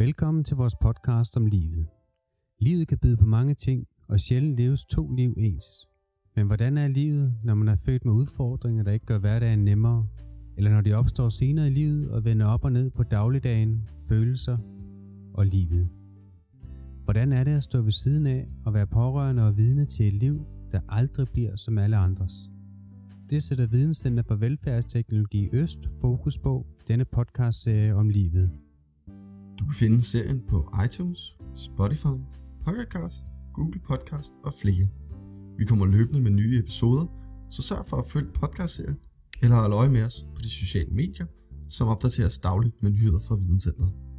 Velkommen til vores podcast om livet. Livet kan byde på mange ting, og sjældent leves to liv ens. Men hvordan er livet, når man er født med udfordringer, der ikke gør hverdagen nemmere? Eller når de opstår senere i livet og vender op og ned på dagligdagen, følelser og livet? Hvordan er det at stå ved siden af og være pårørende og vidne til et liv, der aldrig bliver som alle andres? Det sætter Videnscenter for Velfærdsteknologi Øst fokus på denne podcastserie om livet. Kan finde serien på iTunes, Spotify, Pocketcast, Google Podcast og flere. Vi kommer løbende med nye episoder, så sørg for at følge podcastserien eller holde øje med os på de sociale medier, som opdateres dagligt med nyheder fra Videnscenteret.